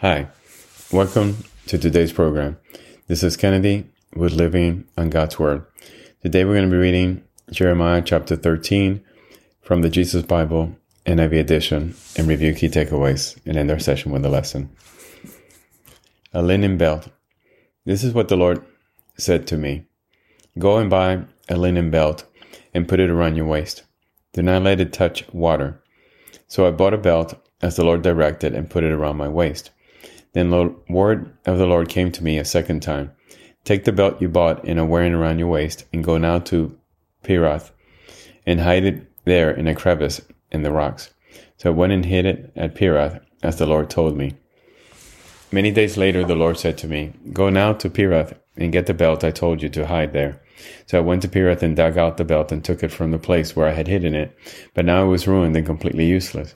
Hi, welcome to today's program. This is Kennedy with Living on God's Word. Today we're going to be reading Jeremiah chapter 13 from the Jesus Bible NIV edition and review key takeaways and end our session with a lesson. A linen belt. This is what the Lord said to me Go and buy a linen belt and put it around your waist. Do not let it touch water. So I bought a belt as the Lord directed and put it around my waist. Then the word of the Lord came to me a second time. Take the belt you bought and are wearing around your waist, and go now to Perath, and hide it there in a crevice in the rocks. So I went and hid it at Perath, as the Lord told me. Many days later, the Lord said to me, Go now to Perath and get the belt I told you to hide there. So I went to Perath and dug out the belt and took it from the place where I had hidden it, but now it was ruined and completely useless.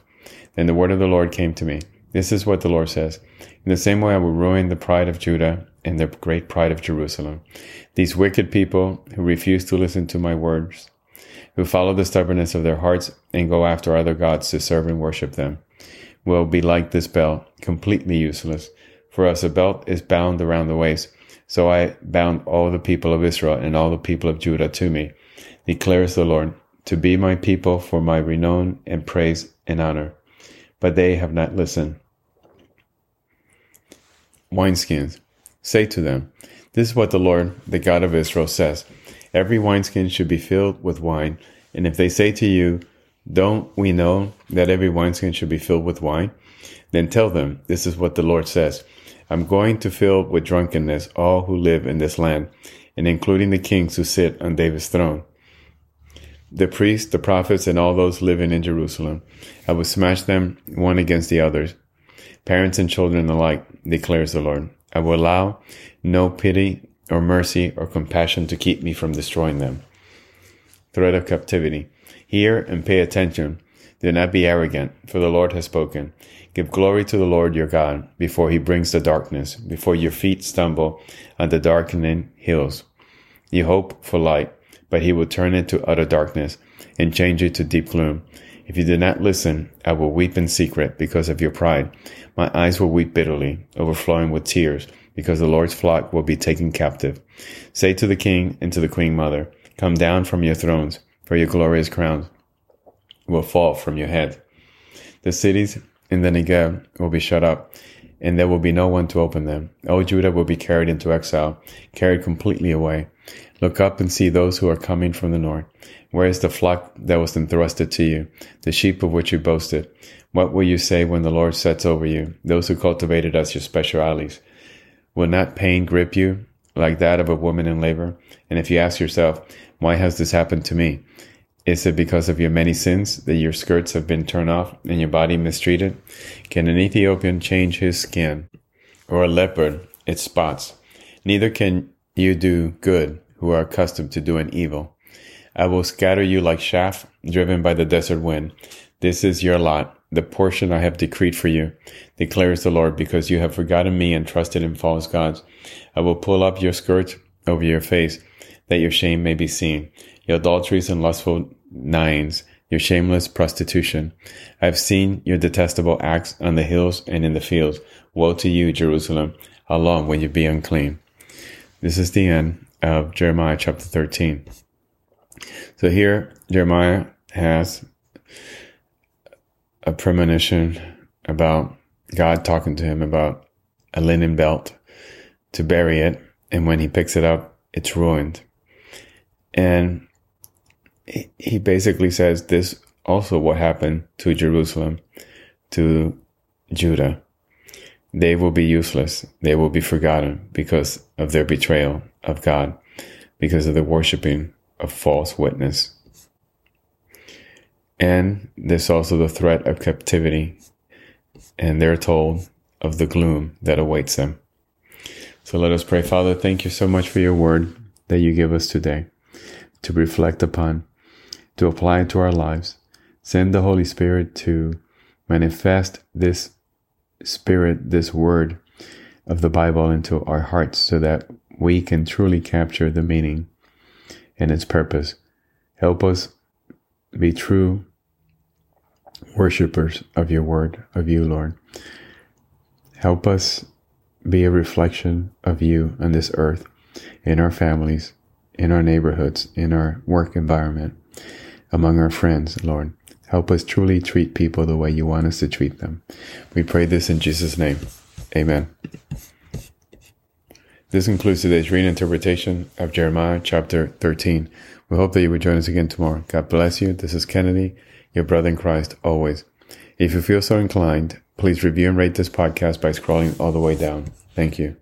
Then the word of the Lord came to me. This is what the Lord says. In the same way, I will ruin the pride of Judah and the great pride of Jerusalem. These wicked people who refuse to listen to my words, who follow the stubbornness of their hearts and go after other gods to serve and worship them, will be like this belt, completely useless. For us, a belt is bound around the waist. So I bound all the people of Israel and all the people of Judah to me, declares the Lord, to be my people for my renown and praise and honor. But they have not listened wineskins. Say to them, This is what the Lord, the God of Israel, says Every wineskin should be filled with wine. And if they say to you, Don't we know that every wineskin should be filled with wine? Then tell them, This is what the Lord says I'm going to fill with drunkenness all who live in this land, and including the kings who sit on David's throne. The priests, the prophets, and all those living in Jerusalem. I will smash them one against the others parents and children alike, declares the Lord. I will allow no pity or mercy or compassion to keep me from destroying them. Threat of captivity. Hear and pay attention. Do not be arrogant, for the Lord has spoken. Give glory to the Lord your God before he brings the darkness, before your feet stumble on the darkening hills. You hope for light, but he will turn it to utter darkness and change it to deep gloom. If you do not listen, I will weep in secret because of your pride. My eyes will weep bitterly, overflowing with tears, because the Lord's flock will be taken captive. Say to the king and to the queen mother, Come down from your thrones, for your glorious crowns will fall from your head. The cities in the Negev will be shut up, and there will be no one to open them. O Judah will be carried into exile, carried completely away. Look up and see those who are coming from the north. Where is the flock that was entrusted to you, the sheep of which you boasted? What will you say when the Lord sets over you, those who cultivated us your special allies? Will not pain grip you like that of a woman in labor? And if you ask yourself, why has this happened to me? Is it because of your many sins that your skirts have been torn off and your body mistreated? Can an Ethiopian change his skin or a leopard its spots? Neither can you do good who are accustomed to doing evil. I will scatter you like chaff driven by the desert wind. This is your lot, the portion I have decreed for you, declares the Lord, because you have forgotten me and trusted in false gods. I will pull up your skirt over your face, that your shame may be seen, your adulteries and lustful nines, your shameless prostitution. I have seen your detestable acts on the hills and in the fields. Woe to you, Jerusalem! How long will you be unclean? This is the end of Jeremiah chapter 13. So here, Jeremiah has a premonition about God talking to him about a linen belt to bury it. And when he picks it up, it's ruined. And he basically says this also what happened to Jerusalem, to Judah. They will be useless. They will be forgotten because of their betrayal of God, because of the worshiping of false witness. And there's also the threat of captivity, and they're told of the gloom that awaits them. So let us pray. Father, thank you so much for your word that you give us today to reflect upon, to apply to our lives. Send the Holy Spirit to manifest this spirit, this word of the Bible into our hearts so that we can truly capture the meaning and its purpose. Help us be true worshippers of your word, of you, Lord. Help us be a reflection of you on this earth, in our families, in our neighborhoods, in our work environment, among our friends, Lord. Help us truly treat people the way you want us to treat them. We pray this in Jesus' name. Amen. This concludes today's reading interpretation of Jeremiah chapter 13. We hope that you will join us again tomorrow. God bless you. This is Kennedy, your brother in Christ, always. If you feel so inclined, please review and rate this podcast by scrolling all the way down. Thank you.